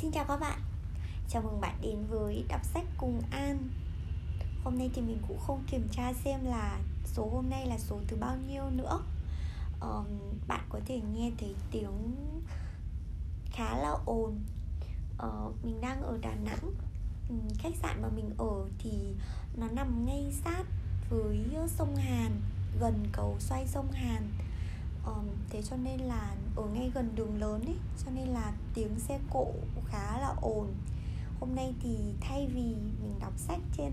Xin chào các bạn. Chào mừng bạn đến với đọc sách cùng An. Hôm nay thì mình cũng không kiểm tra xem là số hôm nay là số thứ bao nhiêu nữa. Ờ, Bạn có thể nghe thấy tiếng khá là ồn. Ờ, Mình đang ở Đà Nẵng. Khách sạn mà mình ở thì nó nằm ngay sát với sông Hàn Gần cầu xoay sông Hàn um, thế cho nên là ở ngay gần đường lớn ấy cho nên là tiếng xe cộ khá là ồn. Hôm nay thì thay vì mình đọc sách trên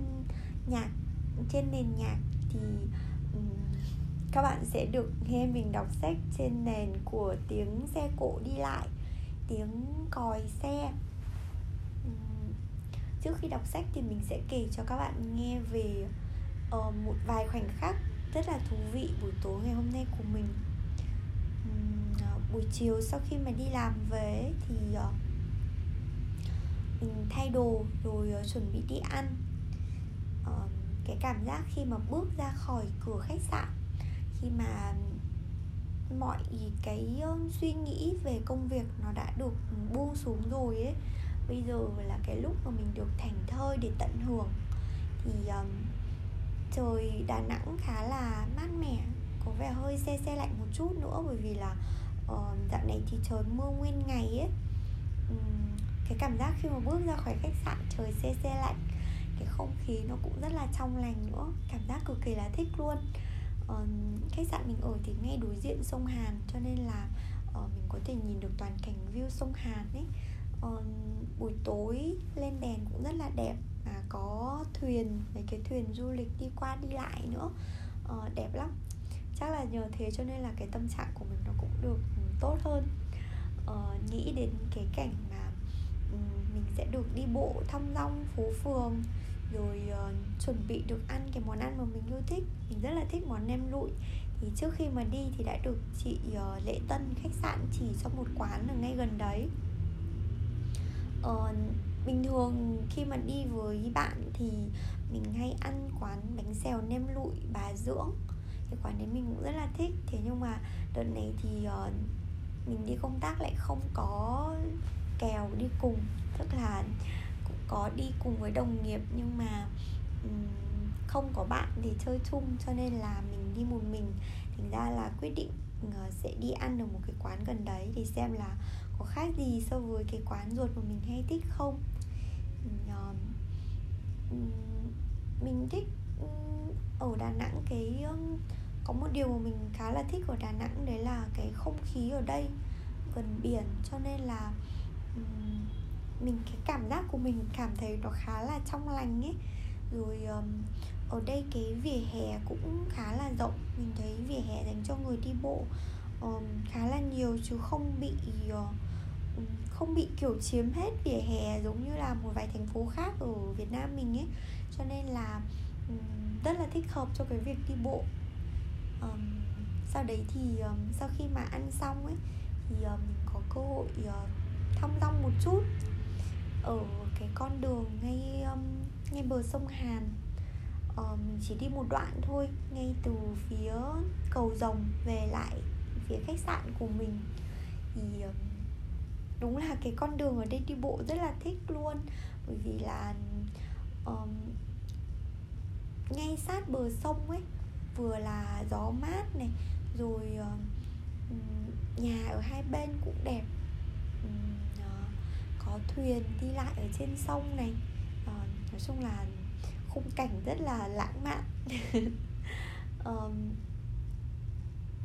nhạc trên nền nhạc thì um, các bạn sẽ được nghe mình đọc sách trên nền của tiếng xe cộ đi lại tiếng còi xe. Um, trước khi đọc sách thì mình sẽ kể cho các bạn nghe về uh, một vài khoảnh khắc rất là thú vị buổi tối ngày hôm nay của mình buổi chiều sau khi mà đi làm về thì ờ, mình thay đồ rồi ờ, chuẩn bị đi ăn. Ờ, cái cảm giác khi mà bước ra khỏi cửa khách sạn khi mà mọi cái suy nghĩ về công việc nó đã được buông xuống rồi ấy bây giờ là cái lúc mà mình được thành thơi để tận hưởng. Thì um, trời đà nẵng khá là mát mẻ có vẻ hơi xe xe lạnh một chút nữa bởi vì là dạo này thì trời mưa nguyên ngày ấy. Cái cảm giác khi mà bước ra khỏi khách sạn, trời se se lạnh, cái không khí nó cũng rất là trong lành nữa. Cảm giác cực kỳ là thích luôn. Khách sạn mình ở thì ngay đối diện sông Hàn, cho nên là ờ, mình có thể nhìn được toàn cảnh view sông Hàn ấy. Buổi tối lên đèn cũng rất là đẹp, mà có thuyền, mấy cái thuyền du lịch đi qua đi lại nữa. Ờ, đẹp lắm. Chắc là nhờ thế cho nên là cái tâm trạng của mình nó cũng được tốt hơn. Ờ, nghĩ đến cái cảnh mà mình sẽ được đi bộ thong dong phố phường rồi uh, chuẩn bị được ăn cái món ăn mà mình yêu thích. Mình rất là thích món nem lụi. Thì trước khi mà đi thì đã được chị uh, lệ tân khách sạn chỉ cho một quán ở ngay gần đấy. Uh, bình thường khi mà đi với bạn thì mình hay ăn quán bánh xèo nem lụi bà dưỡng. Cái quán đấy mình cũng rất là thích. Thế nhưng mà đợt này thì uh, mình đi công tác lại không có kèo đi cùng, tức là cũng có đi cùng với đồng nghiệp nhưng mà không có bạn để chơi chung cho nên là mình đi một mình. Thành ra là quyết định ờ, sẽ đi ăn ở một cái quán gần đấy để xem là có khác gì so với cái quán ruột mà mình hay thích không. Ờ, mình thích ở Đà Nẵng cái có một điều mà mình khá là thích ở Đà Nẵng đấy là cái không khí ở đây gần biển. Cho nên là um, mình cái cảm giác của mình cảm thấy nó khá là trong lành ấy. Rồi um, ở đây cái vỉa hè cũng khá là rộng. Mình thấy vỉa hè dành cho người đi bộ um, khá là nhiều chứ không bị uh, không bị kiểu chiếm hết vỉa hè giống như là một vài thành phố khác ở Việt Nam mình ấy. Cho nên là um, rất là thích hợp cho cái việc đi bộ um, sau đấy thì um, sau khi mà ăn xong ấy thì uh, mình có cơ hội ờ, uh, thăm dong một chút ở cái con đường ngay um, ngay bờ sông Hàn. Uh, mình chỉ đi một đoạn thôi ngay từ phía cầu rồng về lại phía khách sạn của mình. Thì um, đúng là cái con đường ở đây đi bộ rất là thích luôn bởi vì là um, ngay sát bờ sông ấy vừa là gió mát này rồi ờ, nhà ở hai bên cũng đẹp. Có thuyền đi lại ở trên sông này. Ờ, nói chung là khung cảnh rất là lãng mạn.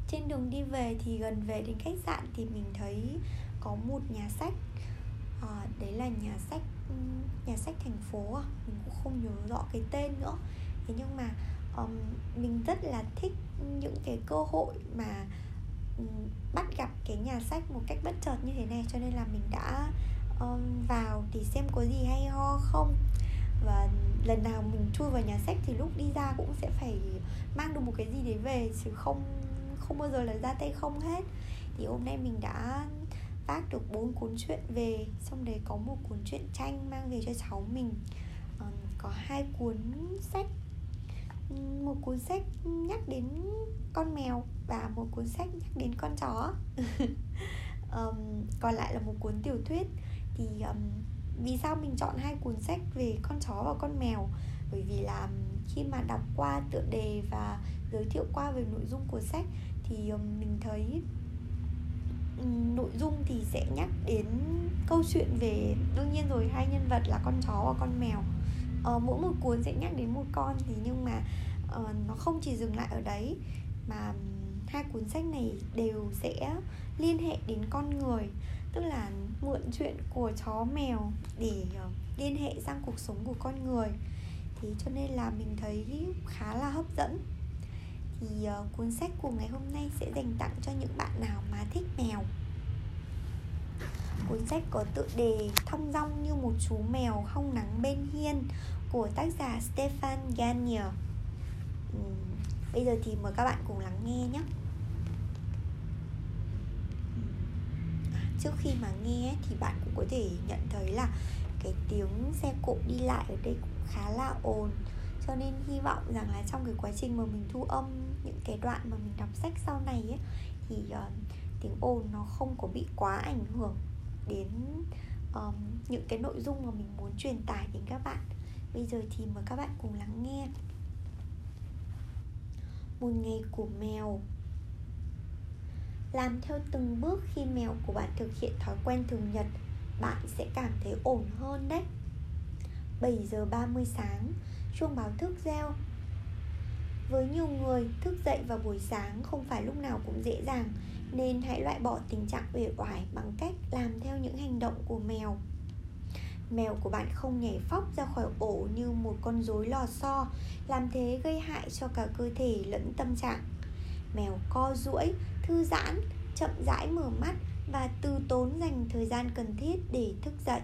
Trên đường đi về thì gần về đến khách sạn thì mình thấy có một nhà sách. À, đấy là nhà sách nhà sách thành phố à? Mình cũng không nhớ rõ cái tên nữa. Thế nhưng mà um, mình rất là thích những cái cơ hội mà um, bắt gặp cái nhà sách một cách bất chợt như thế này cho nên là mình đã um, vào để xem có gì hay ho không. Và lần nào mình chui vào nhà sách thì lúc đi ra cũng sẽ phải mang được một cái gì đấy về chứ không không bao giờ là ra tay không hết. Thì hôm nay mình đã vác được bốn cuốn truyện về xong đấy có một cuốn truyện tranh mang về cho cháu mình. Um, có hai cuốn sách một cuốn sách nhắc đến con mèo và một cuốn sách nhắc đến con chó. Um, còn lại là một cuốn tiểu thuyết. Thì um, vì sao mình chọn hai cuốn sách về con chó và con mèo? Bởi vì là khi mà đọc qua tựa đề và giới thiệu qua về nội dung của sách thì um, mình thấy um, nội dung thì sẽ nhắc đến câu chuyện về đương nhiên rồi hai nhân vật là con chó và con mèo uh, mỗi một cuốn sẽ nhắc đến một con thì nhưng mà uh, nó không chỉ dừng lại ở đấy mà hai cuốn sách này đều sẽ liên hệ đến con người. Tức là mượn chuyện của chó mèo để uh, liên hệ sang cuộc sống của con người. Thì cho nên là mình thấy khá là hấp dẫn. Thì uh, cuốn sách của ngày hôm nay sẽ dành tặng cho những bạn nào mà thích mèo cuốn sách có tựa đề thong dong như một chú mèo hong nắng bên hiên của tác giả Stefan Ganier Ừ. bây giờ thì mời các bạn cùng lắng nghe nhé. Trước khi mà nghe thì bạn cũng có thể nhận thấy là cái tiếng xe cộ đi lại ở đây cũng khá là ồn. Cho nên hy vọng rằng là trong cái quá trình mà mình thu âm những cái đoạn mà mình đọc sách sau này ấy, thì uh, tiếng ồn nó không có bị quá ảnh hưởng đến um, những cái nội dung mà mình muốn truyền tải đến các bạn. Bây giờ thì mời các bạn cùng lắng nghe. Một ngày của mèo. Làm theo từng bước khi mèo của bạn thực hiện thói quen thường nhật bạn sẽ cảm thấy ổn hơn đấy. 7 giờ 30 sáng chuông báo thức reo. Với nhiều người thức dậy vào buổi sáng không phải lúc nào cũng dễ dàng nên hãy loại bỏ tình trạng uể oải bằng cách làm theo những hành động của mèo. Mèo của bạn không nhảy phóc ra khỏi ổ như một con rối lò xo, làm thế gây hại cho cả cơ thể lẫn tâm trạng. Mèo co duỗi, thư giãn, chậm rãi mở mắt và từ tốn dành thời gian cần thiết để thức dậy.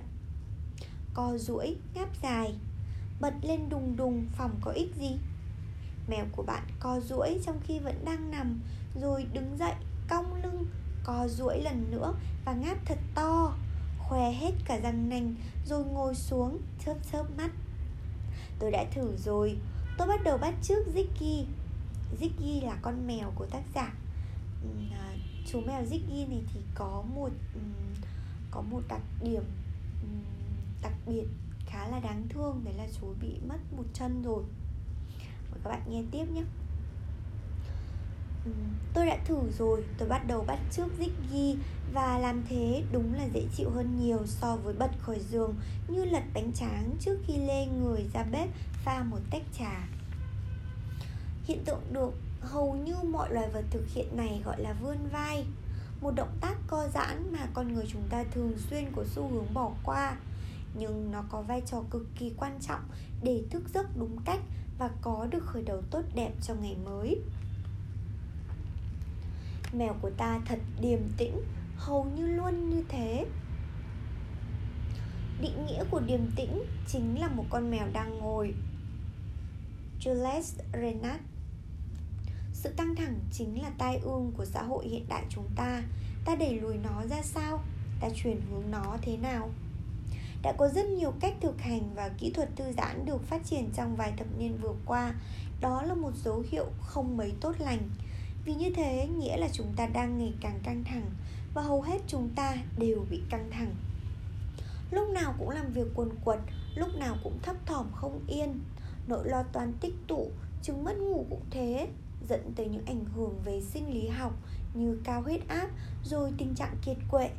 Co duỗi, ngáp dài, bật lên đùng đùng, phòng có ích gì? Mèo của bạn co duỗi trong khi vẫn đang nằm, rồi đứng dậy co duỗi lần nữa và ngáp thật to, khoe hết cả răng nanh rồi ngồi xuống chớp chớp mắt. Tôi đã thử rồi. Tôi bắt đầu bắt chước Ziggy. Ziggy là con mèo của tác giả. À, chú mèo Ziggy này thì có một có một đặc điểm đặc biệt khá là đáng thương, đấy là chú bị mất một chân rồi. Mời các bạn nghe tiếp nhé tôi đã thử rồi. Tôi bắt đầu bắt trước Ziggy và làm thế đúng là dễ chịu hơn nhiều so với bật khỏi giường như lật bánh tráng trước khi lê người ra bếp pha một tách trà. Hiện tượng được hầu như mọi loài vật thực hiện này gọi là vươn vai. Một động tác co giãn mà con người chúng ta thường xuyên có xu hướng bỏ qua. Nhưng nó có vai trò cực kỳ quan trọng để thức giấc đúng cách và có được khởi đầu tốt đẹp cho ngày mới mèo của ta thật điềm tĩnh, hầu như luôn như thế. Định nghĩa của điềm tĩnh chính là một con mèo đang ngồi. Jules Renat sự căng thẳng chính là tai ương của xã hội hiện đại chúng ta. Ta đẩy lùi nó ra sao? Ta chuyển hướng nó thế nào? Đã có rất nhiều cách thực hành và kỹ thuật thư giãn được phát triển trong vài thập niên vừa qua. Đó là một dấu hiệu không mấy tốt lành vì như thế, nghĩa là chúng ta đang ngày càng căng thẳng và hầu hết chúng ta đều bị căng thẳng. Lúc nào cũng làm việc quần quật, lúc nào cũng thấp thỏm không yên. Nỗi lo toan tích tụ, chứng mất ngủ cũng thế, dẫn tới những ảnh hưởng về sinh lý học như cao huyết áp rồi tình trạng kiệt quệ.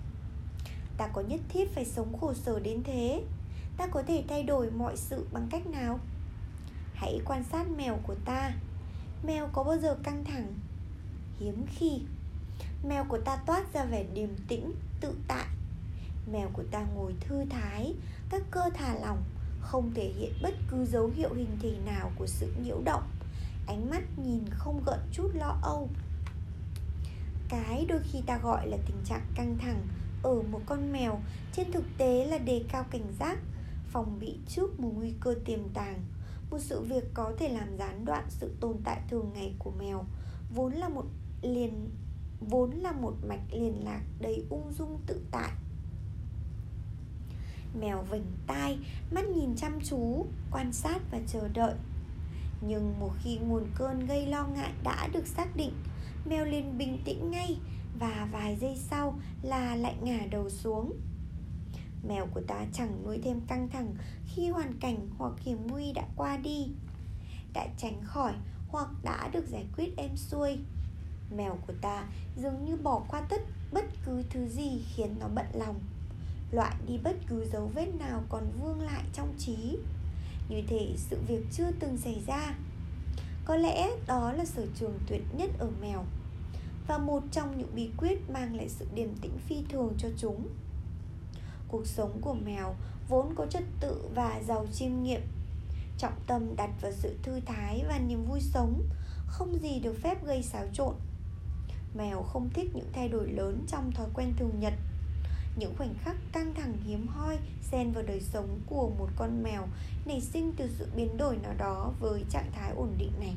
Ta có nhất thiết phải sống khổ sở đến thế. Ta có thể thay đổi mọi sự bằng cách nào? Hãy quan sát mèo của ta. Mèo có bao giờ căng thẳng? Hiếm khi. Mèo của ta toát ra vẻ điềm tĩnh, tự tại. Mèo của ta ngồi thư thái, các cơ thả lỏng, không thể hiện bất cứ dấu hiệu hình thể nào của sự nhiễu động. Ánh mắt nhìn không gợn chút lo âu. Cái đôi khi ta gọi là tình trạng căng thẳng ở một con mèo, trên thực tế là đề cao cảnh giác, phòng bị trước một nguy cơ tiềm tàng. Một sự việc có thể làm gián đoạn sự tồn tại thường ngày của mèo, vốn là một liền, vốn là một mạch liền lạc đầy ung dung tự tại. Mèo vểnh tai, mắt nhìn chăm chú, quan sát và chờ đợi. Nhưng một khi nguồn cơn gây lo ngại đã được xác định, mèo liền bình tĩnh ngay và vài giây sau là lại ngả đầu xuống. Mèo của ta chẳng nuôi thêm căng thẳng khi hoàn cảnh hoặc hiểm nguy đã qua đi. Đã tránh khỏi hoặc đã được giải quyết êm xuôi. Mèo của ta dường như bỏ qua tất, bất cứ thứ gì khiến nó bận lòng. Loại đi bất cứ dấu vết nào còn vương lại trong trí. Như thể sự việc chưa từng xảy ra. Có lẽ đó là sở trường tuyệt nhất ở mèo, Và một trong những bí quyết mang lại sự điềm tĩnh phi thường cho chúng. Cuộc sống của mèo vốn có trật tự và giàu chiêm nghiệm. Trọng tâm đặt vào sự thư thái và niềm vui sống, Không gì được phép gây xáo trộn. Mèo không thích những thay đổi lớn trong thói quen thường nhật. Những khoảnh khắc căng thẳng hiếm hoi xen vào đời sống của một con mèo nảy sinh từ sự biến đổi nào đó với trạng thái ổn định này.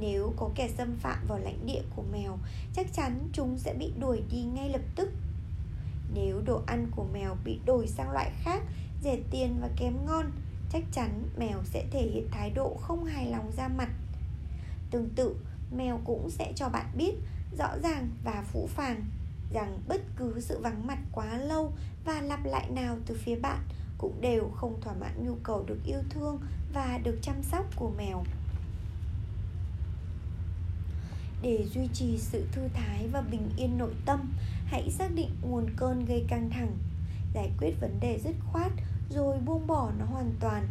Nếu có kẻ xâm phạm vào lãnh địa của mèo Chắc chắn chúng sẽ bị đuổi đi ngay lập tức. Nếu đồ ăn của mèo bị đổi sang loại khác Rẻ tiền và kém ngon Chắc chắn mèo sẽ thể hiện thái độ không hài lòng ra mặt. Tương tự, mèo cũng sẽ cho bạn biết rõ ràng và phũ phàng, rằng bất cứ sự vắng mặt quá lâu và lặp lại nào từ phía bạn cũng đều không thỏa mãn nhu cầu được yêu thương và được chăm sóc của mèo. Để duy trì sự thư thái và bình yên nội tâm, hãy xác định nguồn cơn gây căng thẳng, giải quyết vấn đề dứt khoát rồi buông bỏ nó hoàn toàn.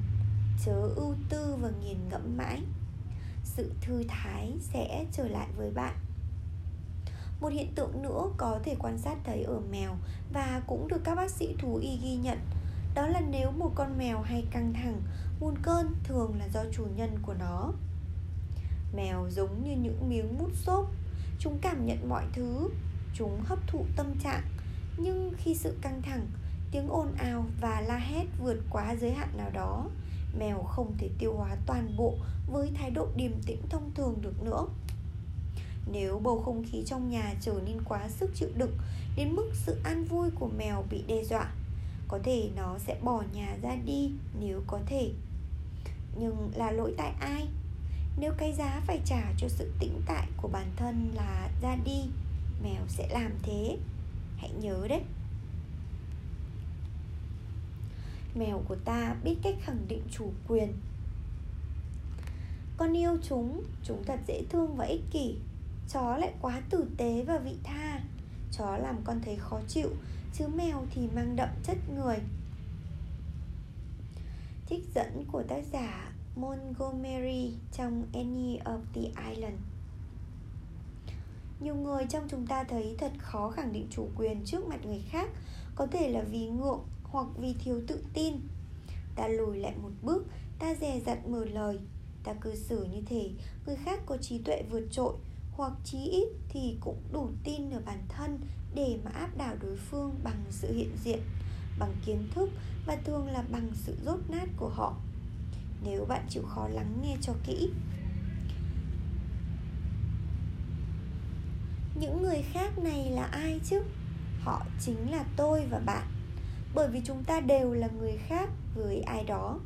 Chớ ưu tư và nghiền ngẫm mãi. Sự thư thái sẽ trở lại với bạn một hiện tượng nữa có thể quan sát thấy ở mèo và cũng được các bác sĩ thú y ghi nhận. Đó là nếu một con mèo hay căng thẳng, nguồn cơn thường là do chủ nhân của nó. Mèo giống như những miếng mút xốp, chúng cảm nhận mọi thứ, chúng hấp thụ tâm trạng. Nhưng khi sự căng thẳng, tiếng ồn ào và la hét vượt quá giới hạn nào đó, mèo không thể tiêu hóa toàn bộ với thái độ điềm tĩnh thông thường được nữa nếu bầu không khí trong nhà trở nên quá sức chịu đựng, đến mức sự an vui của mèo bị đe dọa, có thể nó sẽ bỏ nhà ra đi nếu có thể. Nhưng là lỗi tại ai? Nếu cái giá phải trả cho sự tĩnh tại của bản thân là ra đi, mèo sẽ làm thế. Hãy nhớ đấy. Mèo của ta biết cách khẳng định chủ quyền. Con yêu chúng chúng thật dễ thương và ích kỷ chó lại quá tử tế và vị tha. Chó làm con thấy khó chịu chứ mèo thì mang đậm chất người. Trích dẫn của tác giả Montgomery trong Any of the Island. Nhiều người trong chúng ta thấy thật khó khẳng định chủ quyền trước mặt người khác Có thể là vì ngượng hoặc vì thiếu tự tin. Ta lùi lại một bước, ta dè dặt mở lời. Ta cư xử như thế, người khác có trí tuệ vượt trội hoặc chí ít thì cũng đủ tin ở bản thân để mà áp đảo đối phương bằng sự hiện diện, bằng kiến thức và thường là bằng sự rốt nát của họ. Nếu bạn chịu khó lắng nghe cho kỹ. Những người khác này là ai chứ? Họ chính là tôi và bạn, bởi vì chúng ta đều là người khác với ai đó.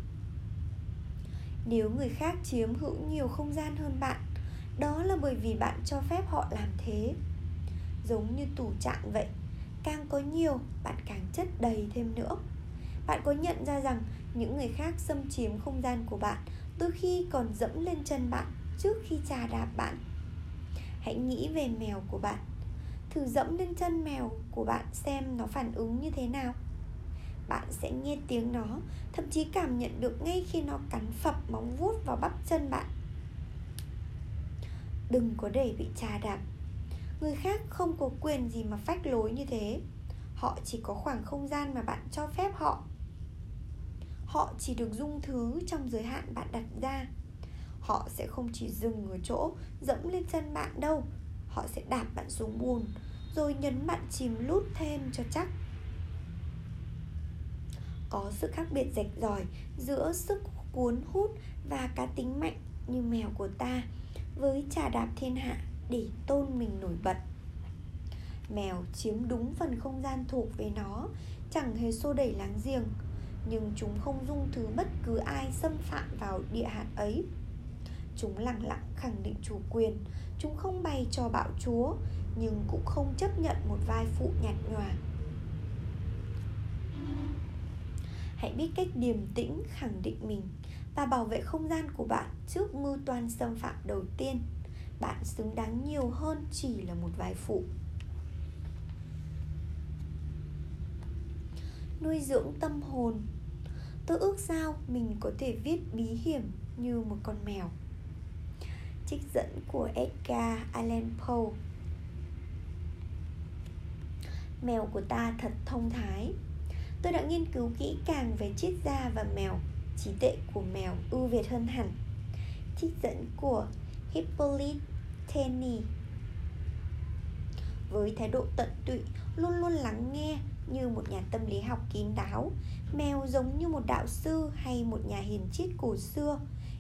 Nếu người khác chiếm hữu nhiều không gian hơn bạn đó là bởi vì bạn cho phép họ làm thế. Giống như tủ trạng vậy, càng có nhiều, bạn càng chất đầy thêm nữa. Bạn có nhận ra rằng những người khác xâm chiếm không gian của bạn, đôi khi còn dẫm lên chân bạn trước khi trà đạp bạn. Hãy nghĩ về mèo của bạn. Thử dẫm lên chân mèo của bạn xem nó phản ứng như thế nào. Bạn sẽ nghe tiếng nó, thậm chí cảm nhận được ngay khi nó cắn phập móng vuốt vào bắp chân bạn đừng có để bị trà đạp. Người khác không có quyền gì mà phách lối như thế. Họ chỉ có khoảng không gian mà bạn cho phép họ. Họ chỉ được dung thứ trong giới hạn bạn đặt ra. Họ sẽ không chỉ dừng ở chỗ dẫm lên chân bạn đâu. Họ sẽ đạp bạn xuống bùn rồi nhấn bạn chìm lút thêm cho chắc. Có sự khác biệt rạch ròi giữa sức cuốn hút và cá tính mạnh như mèo của ta với trà đạp thiên hạ để tôn mình nổi bật. Mèo chiếm đúng phần không gian thuộc về nó, chẳng hề xô đẩy láng giềng, nhưng chúng không dung thứ bất cứ ai xâm phạm vào địa hạt ấy. Chúng lặng lặng khẳng định chủ quyền, chúng không bày trò bạo chúa, nhưng cũng không chấp nhận một vai phụ nhạt nhòa. Hãy biết cách điềm tĩnh khẳng định mình và bảo vệ không gian của bạn trước mưu toan xâm phạm đầu tiên. Bạn xứng đáng nhiều hơn chỉ là một vài phụ. Nuôi dưỡng tâm hồn. Tôi ước sao mình có thể viết bí hiểm như một con mèo. Trích dẫn của edgar allan poe. Mèo của ta thật thông thái. Tôi đã nghiên cứu kỹ càng về triết gia và mèo trí tuệ của mèo ưu việt hơn hẳn. Trích dẫn của hippolyte tenny với thái độ tận tụy, luôn luôn lắng nghe như một nhà tâm lý học kín đáo. Mèo giống như một đạo sư hay một nhà hiền triết cổ xưa,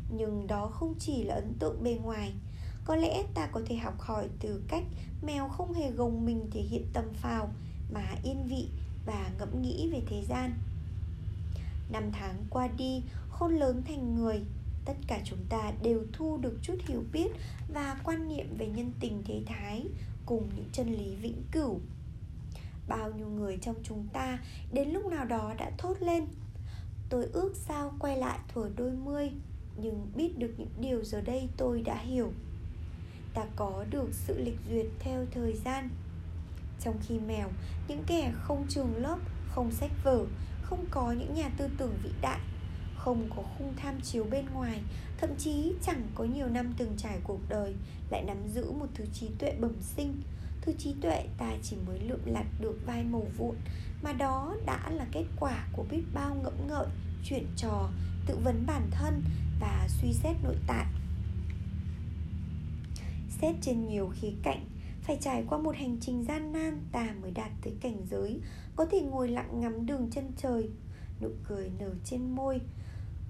nhưng đó không chỉ là ấn tượng bề ngoài. Có lẽ ta có thể học hỏi từ cách mèo không hề gồng mình thể hiện tâm phào, mà yên vị và ngẫm nghĩ về thế gian năm tháng qua đi, khôn lớn thành người. Tất cả chúng ta đều thu được chút hiểu biết và quan niệm về nhân tình thế thái cùng những chân lý vĩnh cửu. Bao nhiêu người trong chúng ta đến lúc nào đó đã thốt lên, tôi ước sao quay lại thuở đôi mươi, nhưng biết được những điều giờ đây tôi đã hiểu. Ta có được sự lịch duyệt theo thời gian. Trong khi mèo, những kẻ không trường lớp, không sách vở không có những nhà tư tưởng vĩ đại, không có khung tham chiếu bên ngoài, thậm chí chẳng có nhiều năm từng trải cuộc đời, lại nắm giữ một thứ trí tuệ bẩm sinh. Thứ trí tuệ ta chỉ mới lượm lặt được vài màu vụn, mà đó đã là kết quả của biết bao ngẫm ngợi, chuyện trò, tự vấn bản thân và suy xét nội tại. Xét trên nhiều khía cạnh phải trải qua một hành trình gian nan, ta mới đạt tới cảnh giới, có thể ngồi lặng ngắm đường chân trời, nụ cười nở trên môi.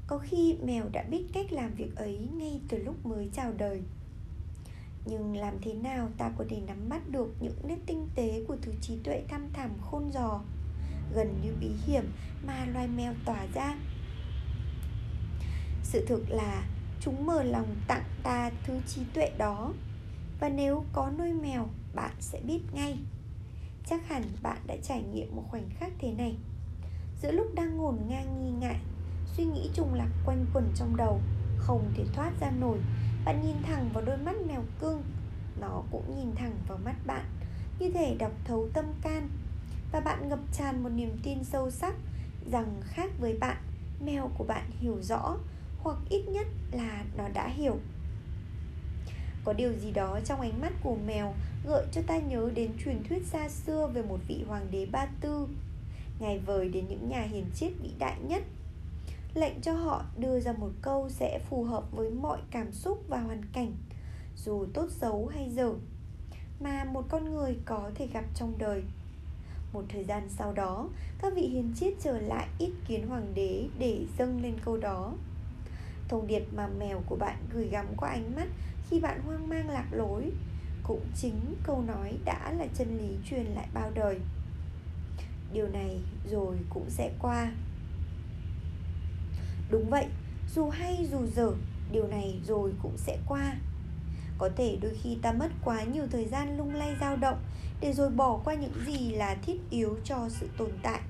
Có khi mèo đã biết cách làm việc ấy ngay từ lúc mới chào đời. Nhưng làm thế nào ta có thể nắm bắt được những nét tinh tế của thứ trí tuệ thăm thẳm khôn giò, gần như bí hiểm mà loài mèo tỏa ra? Sự thực là chúng mở lòng tặng ta thứ trí tuệ đó và nếu có nuôi mèo, bạn sẽ biết ngay. Chắc hẳn bạn đã trải nghiệm một khoảnh khắc thế này. Giữa lúc đang ngổn ngang nghi ngại, suy nghĩ trùng lạc quanh quẩn trong đầu, không thể thoát ra nổi, bạn nhìn thẳng vào đôi mắt mèo cưng. Nó cũng nhìn thẳng vào mắt bạn, như thể đọc thấu tâm can. Và bạn ngập tràn một niềm tin sâu sắc rằng khác với bạn, mèo của bạn hiểu rõ, hoặc ít nhất là nó đã hiểu có điều gì đó trong ánh mắt của mèo gợi cho ta nhớ đến truyền thuyết xa xưa về một vị hoàng đế Ba Tư Ngài vời đến những nhà hiền triết vĩ đại nhất Lệnh cho họ đưa ra một câu sẽ phù hợp với mọi cảm xúc và hoàn cảnh Dù tốt xấu hay dở Mà một con người có thể gặp trong đời một thời gian sau đó, các vị hiền triết trở lại ít kiến hoàng đế để dâng lên câu đó. Thông điệp mà mèo của bạn gửi gắm qua ánh mắt khi bạn hoang mang lạc lối, cũng chính câu nói đã là chân lý truyền lại bao đời. Điều này rồi cũng sẽ qua. Đúng vậy, dù hay dù dở, điều này rồi cũng sẽ qua. Có thể đôi khi ta mất quá nhiều thời gian lung lay dao động để rồi bỏ qua những gì là thiết yếu cho sự tồn tại.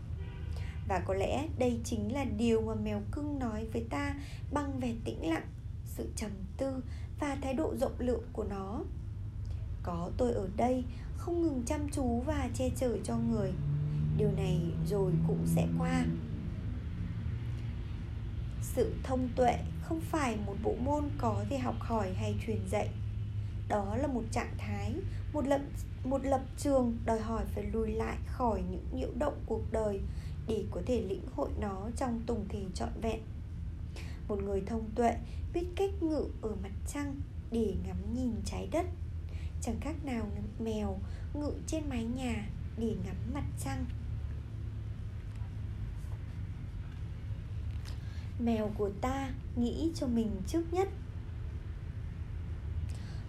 Và có lẽ đây chính là điều mà mèo cưng nói với ta bằng vẻ tĩnh lặng, sự trầm tư và thái độ rộng lượng của nó. Có tôi ở đây không ngừng chăm chú và che chở cho người. Điều này rồi cũng sẽ qua. Sự thông tuệ không phải một bộ môn có thể học hỏi hay truyền dạy. Đó là một trạng thái, một lập một lập trường đòi hỏi phải lùi lại khỏi những nhiễu động cuộc đời để có thể lĩnh hội nó trong tùng thể trọn vẹn một người thông tuệ, biết cách ngự ở mặt trăng để ngắm nhìn trái đất. Chẳng khác nào mèo ngự trên mái nhà để ngắm mặt trăng. Mèo của ta nghĩ cho mình trước nhất.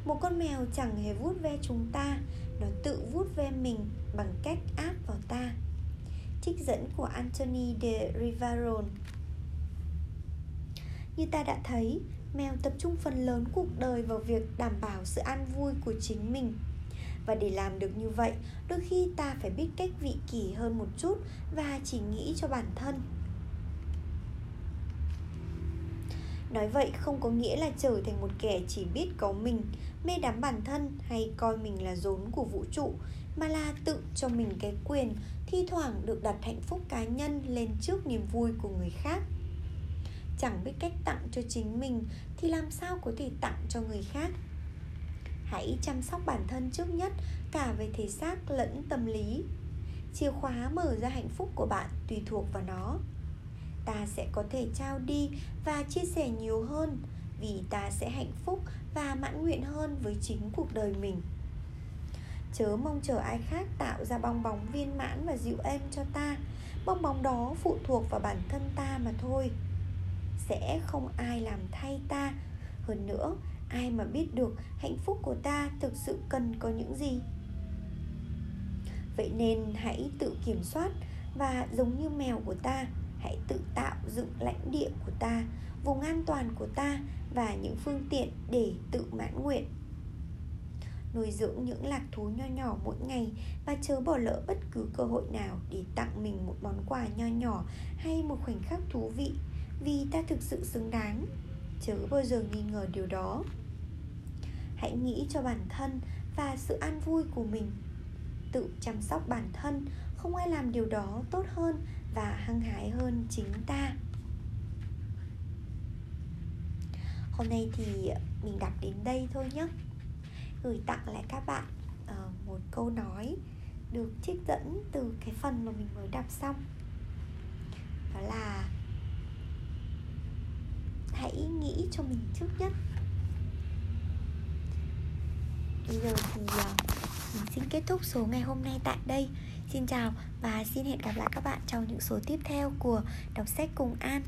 Một con mèo chẳng hề vuốt ve chúng ta, nó tự vuốt ve mình bằng cách áp vào ta. Trích dẫn của Anthony de rivarol như ta đã thấy, mèo tập trung phần lớn cuộc đời vào việc đảm bảo sự an vui của chính mình. Và để làm được như vậy, đôi khi ta phải biết cách vị kỷ hơn một chút và chỉ nghĩ cho bản thân. Nói vậy không có nghĩa là trở thành một kẻ chỉ biết có mình, mê đắm bản thân hay coi mình là rốn của vũ trụ, mà là tự cho mình cái quyền thi thoảng được đặt hạnh phúc cá nhân lên trước niềm vui của người khác chẳng biết cách tặng cho chính mình thì làm sao có thể tặng cho người khác. Hãy chăm sóc bản thân trước nhất, cả về thể xác lẫn tâm lý. Chìa khóa mở ra hạnh phúc của bạn tùy thuộc vào nó. Ta sẽ có thể trao đi và chia sẻ nhiều hơn, vì ta sẽ hạnh phúc và mãn nguyện hơn với chính cuộc đời mình. Chớ mong chờ ai khác tạo ra bong bóng viên mãn và dịu êm cho ta. Bong bóng đó phụ thuộc vào bản thân ta mà thôi sẽ không ai làm thay ta. Hơn nữa, ai mà biết được hạnh phúc của ta thực sự cần có những gì? Vậy nên hãy tự kiểm soát và giống như mèo của ta, hãy tự tạo dựng lãnh địa của ta, vùng an toàn của ta và những phương tiện để tự mãn nguyện. Nuôi dưỡng những lạc thú nho nhỏ mỗi ngày và chớ bỏ lỡ bất cứ cơ hội nào để tặng mình một món quà nho nhỏ hay một khoảnh khắc thú vị vì ta thực sự xứng đáng. Chớ bao giờ nghi ngờ điều đó. Hãy nghĩ cho bản thân và sự an vui của mình. Tự chăm sóc bản thân, không ai làm điều đó tốt hơn và hăng hái hơn chính ta. Hôm nay thì mình đọc đến đây thôi nhé. Gửi tặng lại các bạn ờ, một câu nói được trích dẫn từ cái phần mà mình mới đọc xong. Đó là hãy nghĩ cho mình trước nhất. Bây giờ thì à, mình xin kết thúc số ngày hôm nay tại đây. Xin chào và xin hẹn gặp lại các bạn trong những số tiếp theo của đọc sách cùng an.